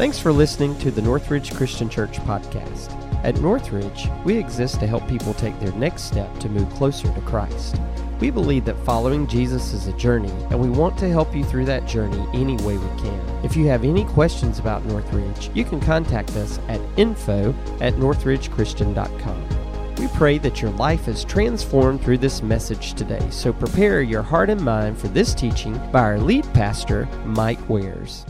Thanks for listening to the Northridge Christian Church podcast. At Northridge, we exist to help people take their next step to move closer to Christ. We believe that following Jesus is a journey, and we want to help you through that journey any way we can. If you have any questions about Northridge, you can contact us at info at northridgechristian.com. We pray that your life is transformed through this message today, so prepare your heart and mind for this teaching by our lead pastor, Mike Wares.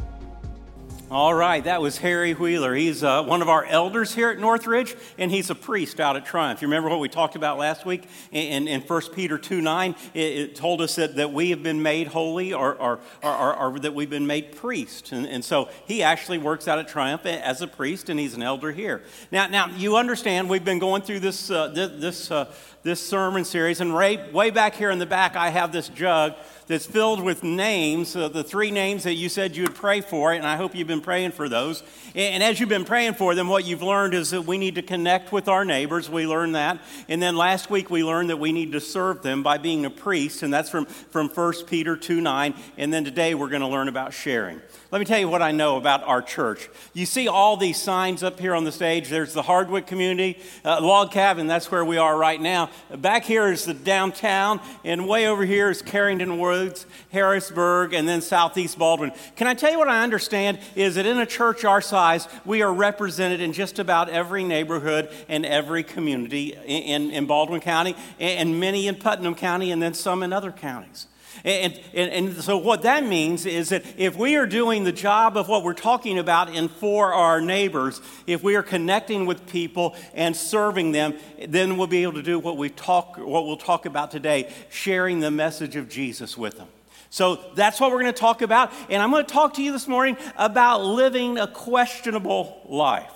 All right, that was Harry Wheeler. He's uh, one of our elders here at Northridge, and he's a priest out at Triumph. You remember what we talked about last week in, in 1 Peter 2 9? It, it, told us that, that we have been made holy or, or, or, or that we've been made priests. And, and, so he actually works out at Triumph as a priest, and he's an elder here. Now, now you understand, we've been going through this, uh, this, uh, this sermon series, and way, way back here in the back, I have this jug that's filled with names, uh, the three names that you said you would pray for, and I hope you've been praying for those. And as you've been praying for them, what you've learned is that we need to connect with our neighbors. We learned that. And then last week we learned that we need to serve them by being a priest, and that's from, from 1 Peter 2 9. And then today we're going to learn about sharing. Let me tell you what I know about our church. You see all these signs up here on the stage. There's the Hardwick community, uh, Log Cabin, that's where we are right now. Back here is the downtown, and way over here is Carrington Woods, Harrisburg, and then Southeast Baldwin. Can I tell you what I understand is that in a church our size, we are represented in just about every neighborhood and every community in, in Baldwin County, and many in Putnam County, and then some in other counties. And, and, and, so, what that means is that if we are doing the job of what we're talking about and for our neighbors, if we are connecting with people and serving them, then we'll be able to do what, we talk, what we'll talk about today sharing the message of Jesus with them. So, that's what we're going to talk about. And I'm going to talk to you this morning about living a questionable life.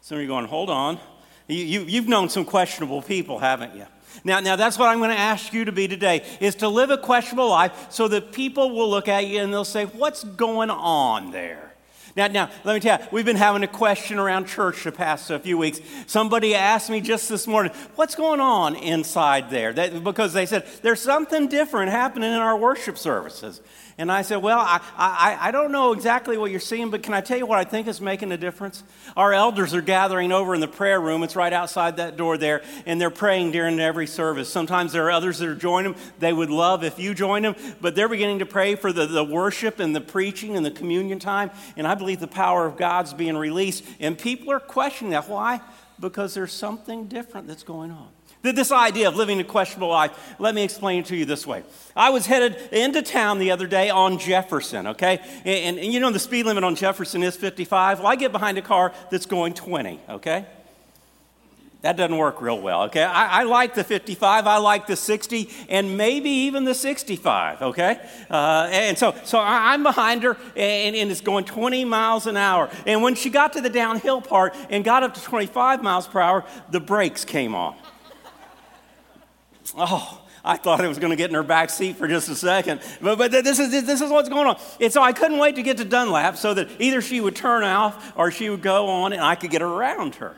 Some of you going, hold on. You, you, you've known some questionable people, haven't you? Now, now that's what I'm going to ask you to be today is to live a questionable life so that people will look at you and they'll say, What's going on there? Now, now, let me tell you, we've been having a question around church the past few weeks. Somebody asked me just this morning, what's going on inside there? That, because they said, there's something different happening in our worship services. And I said, Well, I, I, I don't know exactly what you're seeing, but can I tell you what I think is making a difference? Our elders are gathering over in the prayer room. It's right outside that door there, and they're praying during every service. Sometimes there are others that are joining them. They would love if you join them, but they're beginning to pray for the, the worship and the preaching and the communion time. And I believe the power of God's being released. And people are questioning that. Why? Because there's something different that's going on. This idea of living a questionable life, let me explain it to you this way. I was headed into town the other day on Jefferson, okay? And, and, and, you know the speed limit on Jefferson is 55. Well, I get behind a car that's going 20, okay? That doesn't work real well, okay? I, I like the 55, I like the 60, and maybe even the 65, okay? Uh, and so, so I'm behind her, and, and it's going 20 miles an hour. And when she got to the downhill part and got up to 25 miles per hour, the brakes came on. Oh, I thought it was going to get in her back seat for just a second. But, but this, is, this is what's going on. And so I couldn't wait to get to Dunlap so that either she would turn off or she would go on and I could get around her.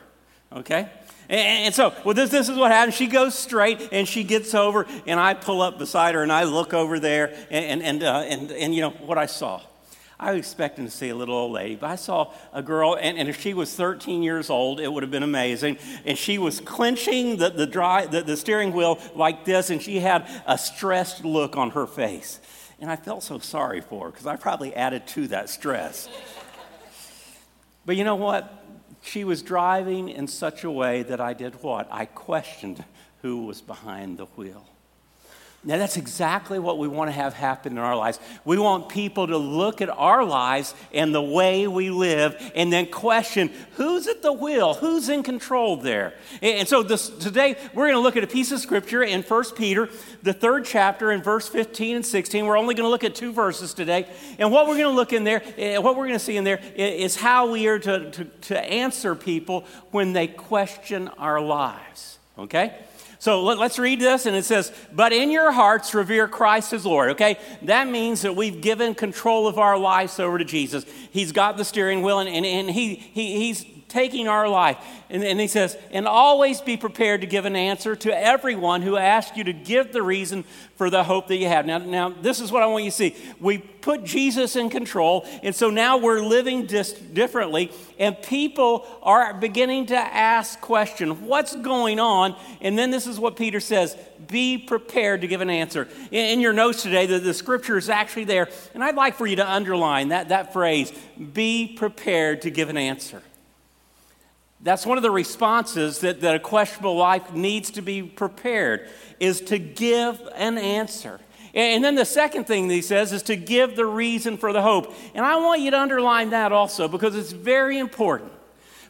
Okay? And, and so, well, this, this is what happens. She goes straight and she gets over, and I pull up beside her and I look over there, and, and, and, uh, and, and you know what I saw? I was expecting to see a little old lady, but I saw a girl, and, and, if she was 13 years old, it would have been amazing. And she was clenching the, the, dry, the, the steering wheel like this, and she had a stressed look on her face. And I felt so sorry for her because I probably added to that stress. but you know what? She was driving in such a way that I did what? I questioned who was behind the wheel. Now, that's exactly what we want to have happen in our lives. We want people to look at our lives and the way we live and then question who's at the wheel? Who's in control there? And so, this, today we're going to look at a piece of scripture in 1 Peter, the third chapter, in verse 15 and 16. We're only going to look at two verses today. And what we're going to look in there, eh, what we're going to see in there, is how we are to, to, to answer people when they question our lives. Okay? So let, us read this, and it says, But in your hearts revere Christ as Lord, okay? That means that we've given control of our lives over to Jesus. He's got the steering wheel, and, and, and he, he, he's taking our life. And, and he says, and always be prepared to give an answer to everyone who asks you to give the reason for the hope that you have. Now, now this is what I want you to see. We put Jesus in control, and so now we're living dis- differently, and people are beginning to ask questions what's going on? And then this is what Peter says be prepared to give an answer. In, in your notes today, the, the scripture is actually there, and I'd like for you to underline that, that phrase be prepared to give an answer. That's one of the responses that, that a questionable life needs to be prepared, is to give an answer. And then the second thing that he says is to give the reason for the hope. And I want you to underline that also because it's very important.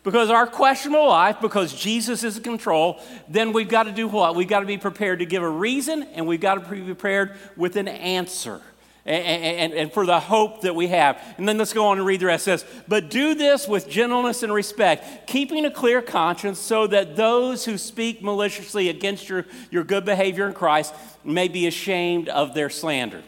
Because our questionable life, because Jesus is in control, then we've got to do what? We've got to be prepared to give a reason and we've got to be prepared with an answer and, and, and, for the hope that we have. And then let's go on and read the rest. It says, But do this with gentleness and respect, keeping a clear conscience, so that those who speak maliciously against your, your good behavior in Christ may be ashamed of their slander.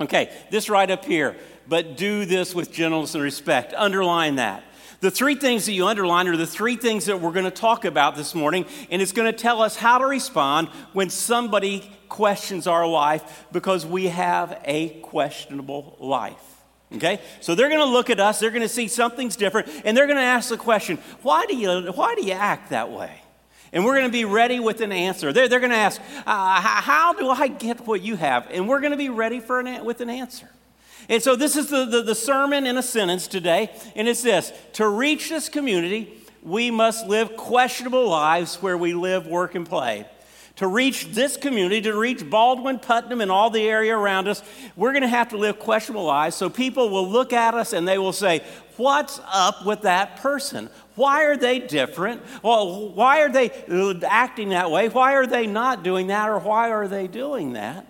Okay, this right up here. But do this with gentleness and respect. Underline that. The three things that you underline are the three things that we're going to talk about this morning, and it's going to tell us how to respond when somebody questions our life because we have a questionable life. Okay? So they're going to look at us, they're going to see something's different, and they're going to ask the question, why do you, why do you act that way? And we're going to be ready with an answer. They're, they're going to ask, uh, how do I get what you have? And we're going to be ready for an, with an answer. And so this is the, the, the sermon in a sentence today, and it's this To reach this community, we must live questionable lives where we live, work, and play to reach this community, to reach Baldwin, Putnam, and all the area around us, we're going to have to live questionable lives. So people will look at us and they will say, What's up with that person? Why are they different? Well, why are they uh, acting that way? Why are they not doing that? Or why are they doing that?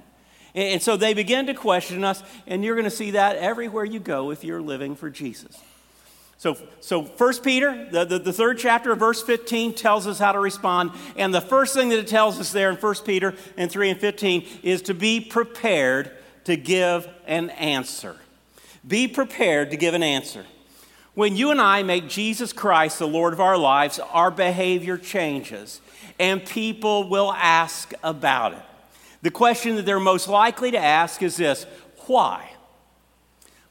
And so they begin to question us, and you're going to see that everywhere you go if you're living for Jesus. So, so 1 Peter, the, the, the, third chapter of verse 15, tells us how to respond. And the first thing that it tells us there in 1 Peter and 3 and 15 is to be prepared to give an answer. Be prepared to give an answer. When you and I make Jesus Christ the Lord of our lives, our behavior changes, and people will ask about it. The question that they're most likely to ask is this why?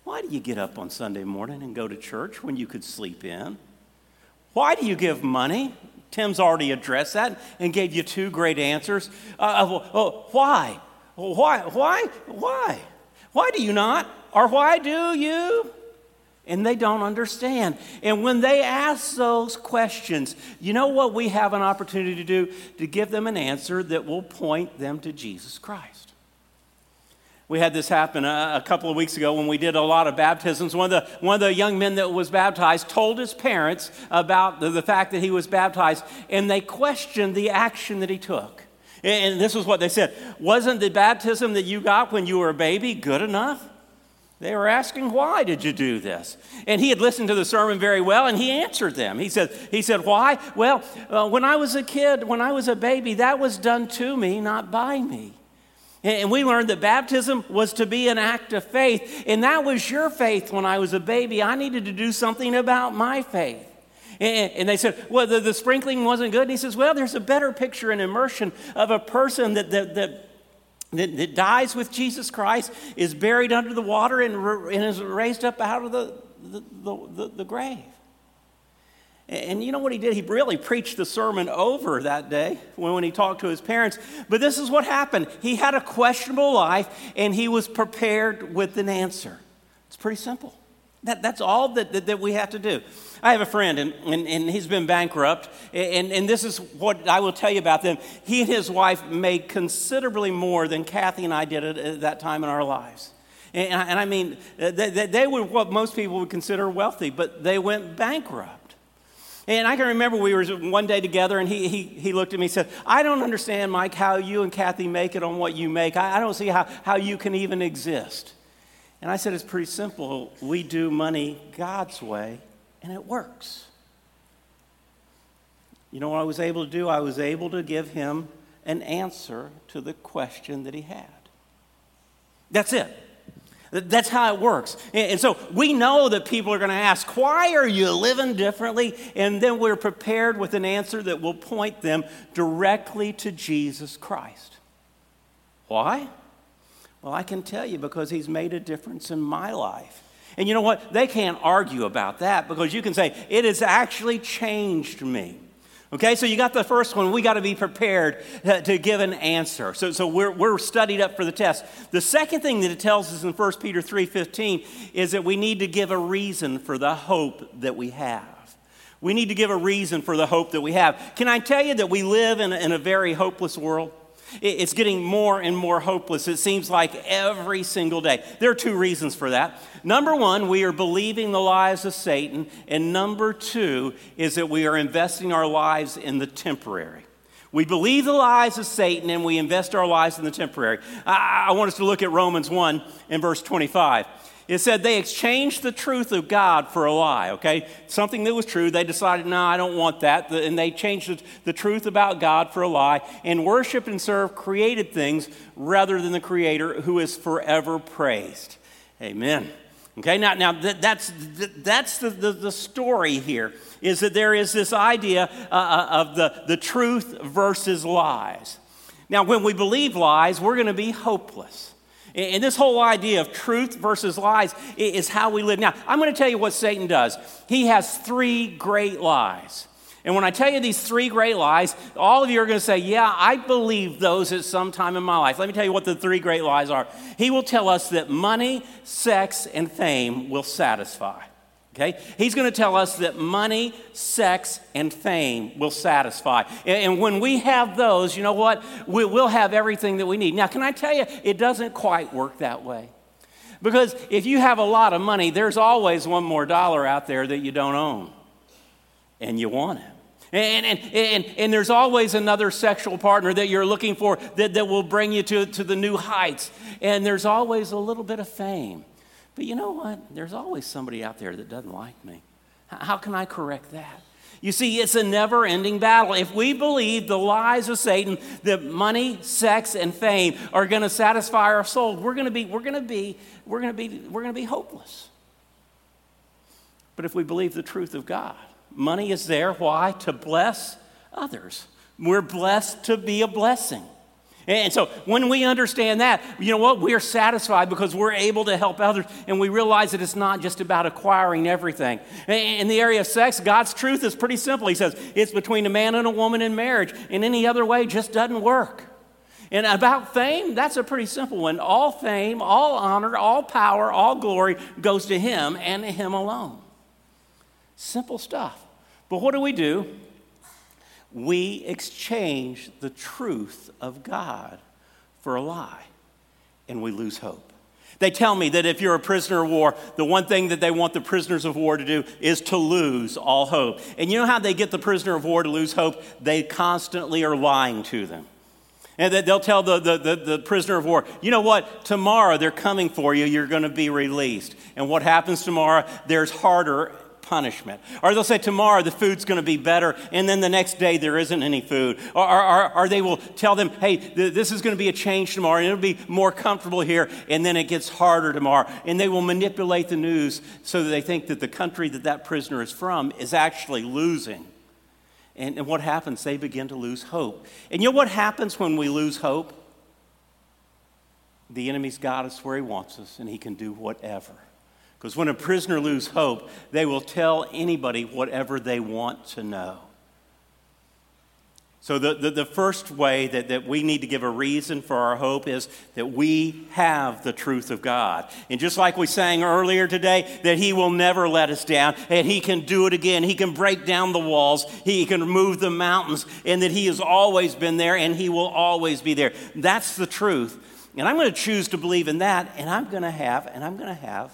Why do you get up on Sunday morning and go to church when you could sleep in? Why do you give money? Tim's already addressed that and gave you two great answers. Uh, uh, well, why? Why? Why? Why? Why do you not? Or why do you? And they don't understand. And when they ask those questions, you know what we have an opportunity to do? To give them an answer that will point them to Jesus Christ. We had this happen a, a, couple of weeks ago when we did a lot of baptisms. One of, the, one of the young men that was baptized told his parents about the, the fact that he was baptized, and they questioned the action that he took. And, and this was what they said Wasn't the baptism that you got when you were a baby good enough? They were asking, why did you do this? And he had listened to the sermon very well, and he answered them. He said, he said why? Well, uh, when I was a kid, when I was a baby, that was done to me, not by me. And we learned that baptism was to be an act of faith. And that was your faith when I was a baby. I needed to do something about my faith. And, they said, well, the, the, sprinkling wasn't good. And he says, well, there's a better picture in immersion of a person that, that, that, that, that dies with Jesus Christ, is buried under the water, and, and is raised up out of the, the, the, the grave. And you know what he did? He really preached the sermon over that day when he talked to his parents. But this is what happened he had a questionable life and he was prepared with an answer. It's pretty simple. That, that's all that, that, that, we have to do. I have a friend, and, and, and he's been bankrupt, and, and this is what I will tell you about them. He and his wife made considerably more than Kathy and I did at, at that time in our lives. And, and I mean, uh, they, they were what most people would consider wealthy, but they went bankrupt. And I can remember we were one day together, and he, he, he looked at me and said, I don't understand, Mike, how you and Kathy make it on what you make. I, I don't see how, how you can even exist. And I said, It's pretty simple. We do money God's way, and it works. You know what I was able to do? I was able to give him an answer to the question that he had. That's it. That's how it works. And so we know that people are going to ask, Why are you living differently? And then we're prepared with an answer that will point them directly to Jesus Christ. Why? Well, I can tell you because he's made a difference in my life. And you know what? They can't argue about that because you can say, It has actually changed me. Okay, so you got the first one. We got to be prepared uh, to give an answer. So, so we're, we're studied up for the test. The second thing that it tells us in 1 Peter 3.15 is that we need to give a reason for the hope that we have. We need to give a reason for the hope that we have. Can I tell you that we live in in a very hopeless world? It's getting more and more hopeless, it seems like every single day. There are two reasons for that. Number one, we are believing the lies of Satan. And number two is that we are investing our lives in the temporary. We believe the lies of Satan and we invest our lives in the temporary. I, I want us to look at Romans 1 and verse 25. It said they exchanged the truth of God for a lie, okay? Something that was true. They decided, no, I don't want that. And they changed the truth about God for a lie and worship and serve created things rather than the Creator who is forever praised. Amen. Okay, now, now that's, that's the, the, the story here is that there is this idea uh, uh, of the, the truth versus lies. Now, when we believe lies, we're going to be hopeless. And this whole idea of truth versus lies is how we live. Now, I'm going to tell you what Satan does. He has three great lies. And when I tell you these three great lies, all of you are going to say, Yeah, I believe those at some time in my life. Let me tell you what the three great lies are. He will tell us that money, sex, and fame will satisfy. Okay? He's going to tell us that money, sex, and fame will satisfy. And when we have those, you know what? We'll have everything that we need. Now, can I tell you, it doesn't quite work that way. Because if you have a lot of money, there's always one more dollar out there that you don't own, and you want it. And, and, and, and, there's always another sexual partner that you're looking for that, that will bring you to, to the new heights. And there's always a little bit of fame. But you know what? There's always somebody out there that doesn't like me. How can I correct that? You see, it's a never ending battle. If we believe the lies of Satan that money, sex, and fame are going to satisfy our soul, we're going to be, we're going to be, we're going to be, we're going to be hopeless. But if we believe the truth of God, money is there. Why? To bless others. We're blessed to be a blessing. And so when we understand that, you know what? We are satisfied because we're able to help others and we realize that it's not just about acquiring everything. In the area of sex, God's truth is pretty simple. He says it's between a man and a woman in marriage, and any other way just doesn't work. And about fame, that's a pretty simple one. All fame, all honor, all power, all glory goes to Him and to Him alone. Simple stuff. But what do we do? We exchange the truth of God for a lie and we lose hope. They tell me that if you're a prisoner of war, the one thing that they want the prisoners of war to do is to lose all hope. And you know how they get the prisoner of war to lose hope? They constantly are lying to them. And they'll tell the, the, the, the, prisoner of war, you know what? Tomorrow they're coming for you. You're going to be released. And what happens tomorrow? There's harder punishment. Or they'll say tomorrow the food's going to be better, and then the next day there isn't any food. Or, or, or they will tell them, hey, th- this is going to be a change tomorrow, and it'll be more comfortable here, and then it gets harder tomorrow. And they will manipulate the news so that they think that the country that that prisoner is from is actually losing. And, and what happens? They begin to lose hope. And you know what happens when we lose hope? The enemy's got us where he wants us, and he can do whatever. Because when a prisoner loses hope, they will tell anybody whatever they want to know. So, the, the, the, first way that, that we need to give a reason for our hope is that we have the truth of God. And just like we sang earlier today, that He will never let us down, and He can do it again. He can break down the walls, He can remove the mountains, and that He has always been there, and He will always be there. That's the truth. And I'm going to choose to believe in that, and I'm going to have, and I'm going to have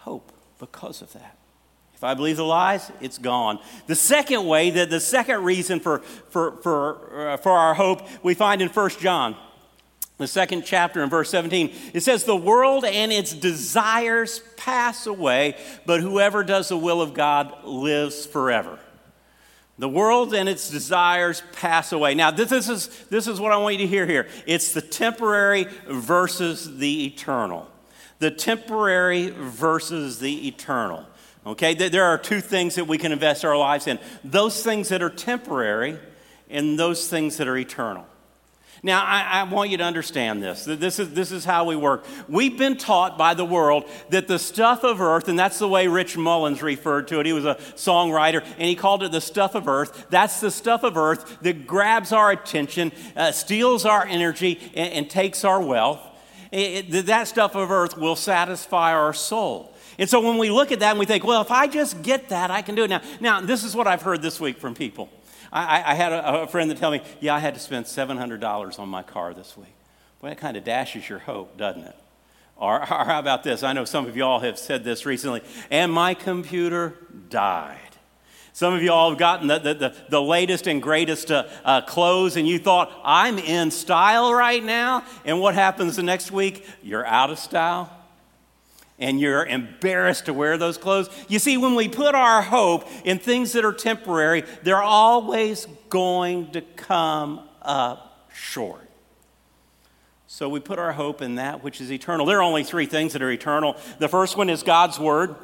hope because of that. If I believe the lies, it's gone. The second way, the, the second reason for, for, for, uh, for our hope, we find in 1 John, the second chapter in verse 17. It says, The world and its desires pass away, but whoever does the will of God lives forever. The world and its desires pass away. Now, this is, this is what I want you to hear here it's the temporary versus the eternal. The temporary versus the eternal. Okay, there are two things that we can invest our lives in those things that are temporary and those things that are eternal. Now, I, I, want you to understand this. This is, this is how we work. We've been taught by the world that the stuff of earth, and that's the way Rich Mullins referred to it. He was a songwriter, and he called it the stuff of earth. That's the stuff of earth that grabs our attention, uh, steals our energy, and, and takes our wealth. It, it, that stuff of earth will satisfy our soul. And so when we look at that and we think, well, if I just get that, I can do it. Now, now this is what I've heard this week from people. I, I had a, a, friend that tell me, yeah, I had to spend $700 on my car this week. Well, that kind of dashes your hope, doesn't it? Or, or how about this? I know some of y'all have said this recently. And my computer died. Some of y'all have gotten the, the, the, the latest and greatest uh, uh, clothes, and you thought, I'm in style right now. And what happens the next week? You're out of style and you're embarrassed to wear those clothes. You see, when we put our hope in things that are temporary, they're always going to come up short. So we put our hope in that which is eternal. There are only three things that are eternal. The first one is God's Word.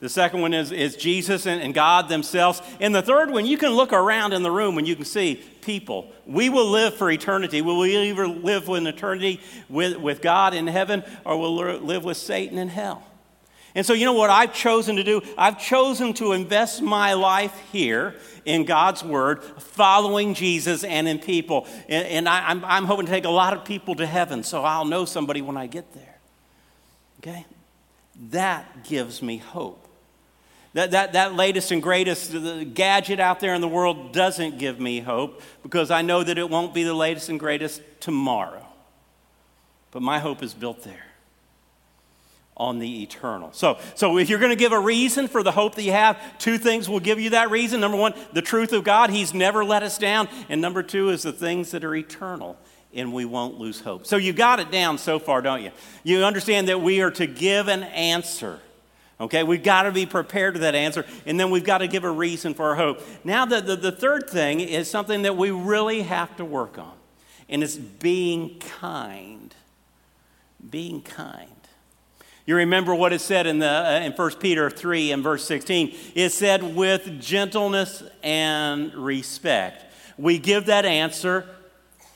The second one is, is Jesus and, and God themselves. And the third one, you can look around in the room and you can see people. We will live for eternity. Will we either live in eternity with, with God in heaven or will live with Satan in hell? And so, you know what I've chosen to do? I've chosen to invest my life here in God's Word, following Jesus and in people. And, and I, I'm, I'm hoping to take a lot of people to heaven, so I'll know somebody when I get there. Okay? That gives me hope. That, that, that latest and greatest gadget out there in the world doesn't give me hope because I know that it won't be the latest and greatest tomorrow. But my hope is built there on the eternal. So, so if you're going to give a reason for the hope that you have, two things will give you that reason. Number one, the truth of God, He's never let us down. And number two is the things that are eternal, and we won't lose hope. So you got it down so far, don't you? You understand that we are to give an answer Okay, we've got to be prepared to that answer, and then we've got to give a reason for our hope. Now, the, the, the, third thing is something that we really have to work on, and it's being kind. Being kind. You remember what it said in, the, uh, in 1 Peter 3 and verse 16? It said, with gentleness and respect. We give that answer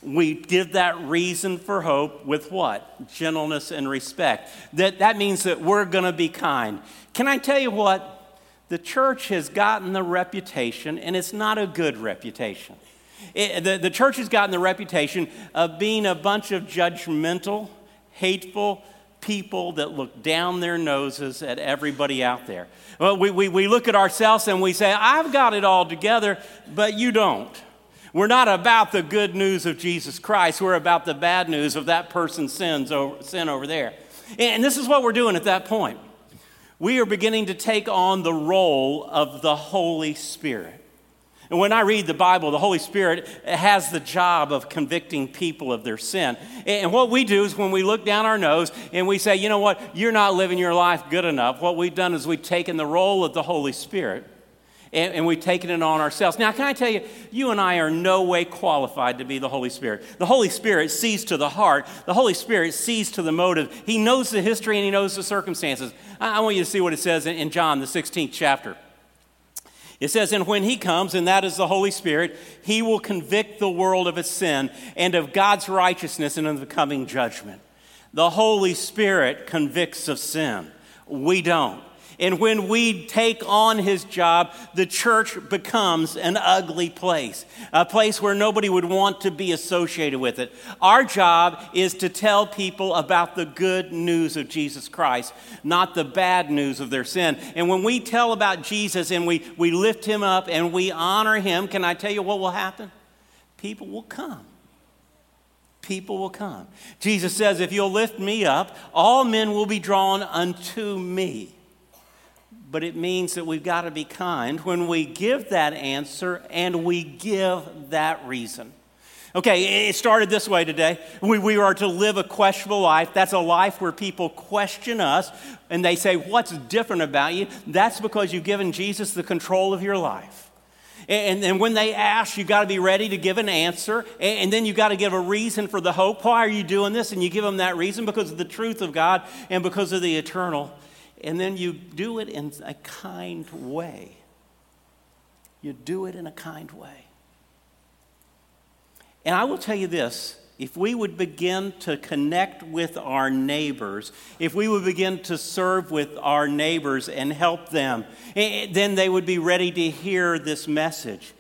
we give that reason for hope with what? Gentleness and respect. That, that means that we're going to be kind. Can I tell you what? The church has gotten the reputation, and it's not a good reputation. It, the, the church has gotten the reputation of being a bunch of judgmental, hateful people that look down their noses at everybody out there. Well, we, we, we look at ourselves and we say, I've got it all together, but you don't. We're not about the good news of Jesus Christ. We're about the bad news of that person's sins over, sin over there. And this is what we're doing at that point. We are beginning to take on the role of the Holy Spirit. And when I read the Bible, the Holy Spirit has the job of convicting people of their sin. And what we do is when we look down our nose and we say, you know what, you're not living your life good enough, what we've done is we've taken the role of the Holy Spirit and, and we've taken it on ourselves. Now, can I tell you, you and I are no way qualified to be the Holy Spirit. The Holy Spirit sees to the heart, the Holy Spirit sees to the motive. He knows the history and he knows the circumstances. I, I want you to see what it says in, in John, the 16th chapter. It says, And when he comes, and that is the Holy Spirit, he will convict the world of its sin and of God's righteousness and of the coming judgment. The Holy Spirit convicts of sin. We don't. And when we take on his job, the church becomes an ugly place, a place where nobody would want to be associated with it. Our job is to tell people about the good news of Jesus Christ, not the bad news of their sin. And when we tell about Jesus and we, we lift him up and we honor him, can I tell you what will happen? People will come people will come. Jesus says, If you'll lift me up, all men will be drawn unto me but it means that we've got to be kind when we give that answer and we give that reason. Okay, it started this way today. We, we are to live a questionable life. That's a life where people question us and they say, What's different about you? That's because you've given Jesus the control of your life. And, and when they ask, you've got to be ready to give an answer. And, and then you've got to give a reason for the hope. Why are you doing this? And you give them that reason because of the truth of God and because of the eternal. And then you do it in a kind way. You do it in a kind way. And I will tell you this if we would begin to connect with our neighbors, if we would begin to serve with our neighbors and help them, eh, eh, then they would be ready to hear this message.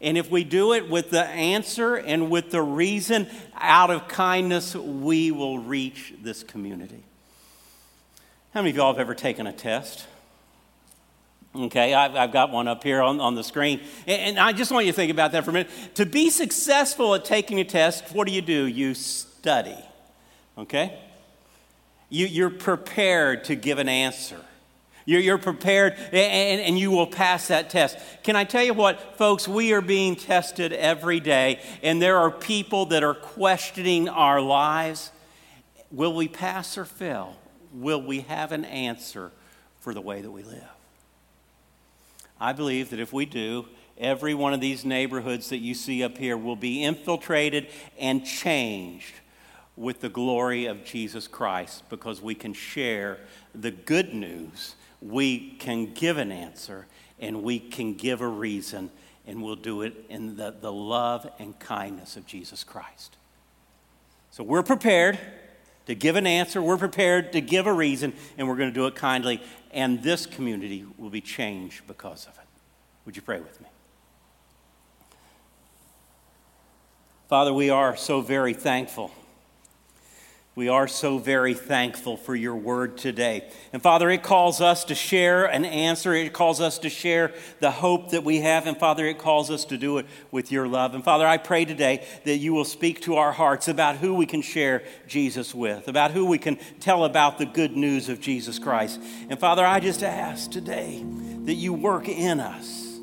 And if we do it with the answer and with the reason, out of kindness, we will reach this community. How many of y'all have ever taken a test? Okay, I've, I've, got one up here on, on the screen. And, and, I just want you to think about that for a minute. To be successful at taking a test, what do you do? You study. Okay? You, you're prepared to give an answer. You're, you're prepared and, and you will pass that test. Can I tell you what, folks? We are being tested every day, and there are people that are questioning our lives. Will we pass or fail? Will we have an answer for the way that we live? I believe that if we do, every one of these neighborhoods that you see up here will be infiltrated and changed with the glory of Jesus Christ because we can share the good news, we can give an answer, and we can give a reason, and we'll do it in the, the love and kindness of Jesus Christ. So we're prepared to give an answer, we're prepared to give a reason, and we're going to do it kindly and this community will be changed because of it. Would you pray with me? Father, we are so very thankful. We are so very thankful for your word today. And Father, it calls us to share an answer. It calls us to share the hope that we have. And Father, it calls us to do it with your love. And Father, I pray today that you will speak to our hearts about who we can share Jesus with, about who we can tell about the good news of Jesus Christ. And Father, I just ask today that you work in us,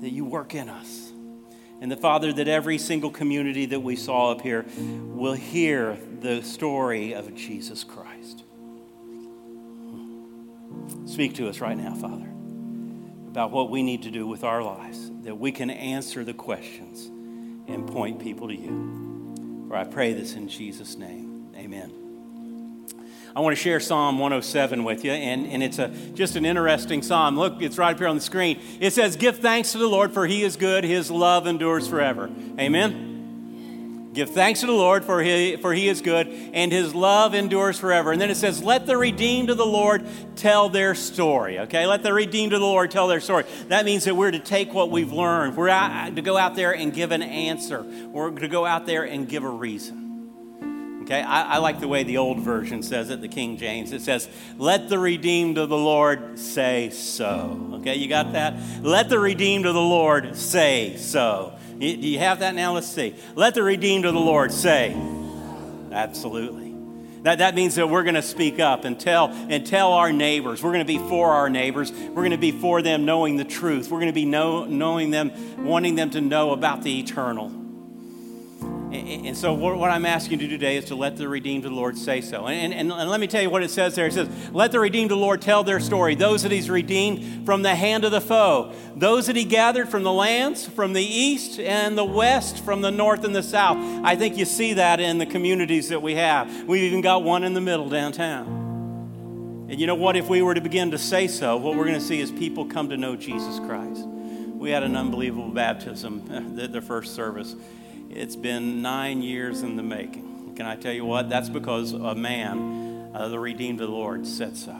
that you work in us. And the Father, that every single community that we saw up here will hear the story of Jesus Christ. Speak to us right now, Father, about what we need to do with our lives, that we can answer the questions and point people to you. For I pray this in Jesus' name. Amen. I want to share Psalm 107 with you, and, and it's a, just an interesting psalm. Look, it's right up here on the screen. It says, Give thanks to the Lord, for he is good, his love endures forever. Amen? Give thanks to the Lord, for he, for he is good, and his love endures forever. And then it says, Let the redeemed of the Lord tell their story. Okay? Let the redeemed of the Lord tell their story. That means that we're to take what we've learned, we're out, to go out there and give an answer, we're to go out there and give a reason. Okay, I, I, like the way the old version says it, the King James. It says, Let the redeemed of the Lord say so. Okay, you got that? Let the redeemed of the Lord say so. Do you have that now? Let's see. Let the redeemed of the Lord say. Absolutely. That, that means that we're going to speak up and tell and tell our neighbors. We're going to be for our neighbors. We're going to be for them knowing the truth. We're going to be know, knowing them, wanting them to know about the eternal. And so, what I'm asking you to do today is to let the redeemed of the Lord say so. And, and, and, let me tell you what it says there. It says, Let the redeemed of the Lord tell their story. Those that He's redeemed from the hand of the foe, those that He gathered from the lands, from the east and the west, from the north and the south. I think you see that in the communities that we have. We've even got one in the middle downtown. And you know what? If we were to begin to say so, what we're going to see is people come to know Jesus Christ. We had an unbelievable baptism, the first service. It's been nine years in the making. Can I tell you what? That's because a man, uh, the redeemed of the Lord, said so.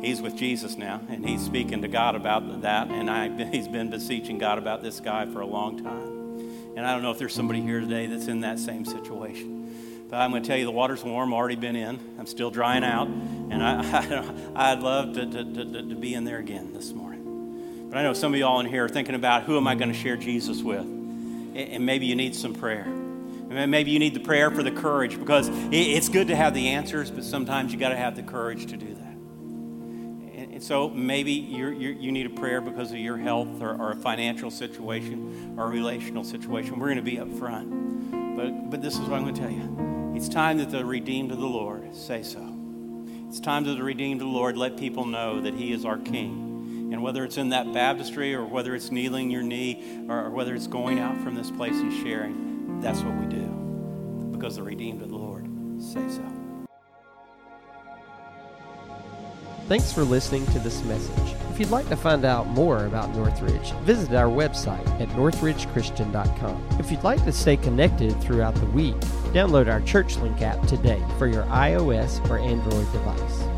He's with Jesus now, and he's speaking to God about that, and I, he's been beseeching God about this guy for a long time. And I don't know if there's somebody here today that's in that same situation. But I'm going to tell you, the water's warm, already been in. I'm still drying out, and I, would love to, to, to, to be in there again this morning. But I know some of y'all in here are thinking about who am I going to share Jesus with? And maybe you need some prayer. Maybe you need the prayer for the courage because it's good to have the answers, but sometimes you got to have the courage to do that. And so maybe you're, you're, you need a prayer because of your health or, or, a financial situation or a relational situation. We're going to be up front. But, but this is what I'm going to tell you it's time that the redeemed of the Lord say so. It's time that the redeemed of the Lord let people know that He is our King And whether it's in that baptistry or whether it's kneeling your knee or whether it's going out from this place and sharing, that's what we do because the redeemed of the Lord say so. Thanks for listening to this message. If you'd like to find out more about Northridge, visit our website at northridgechristian.com. If you'd like to stay connected throughout the week, download our ChurchLink app today for your iOS or Android device.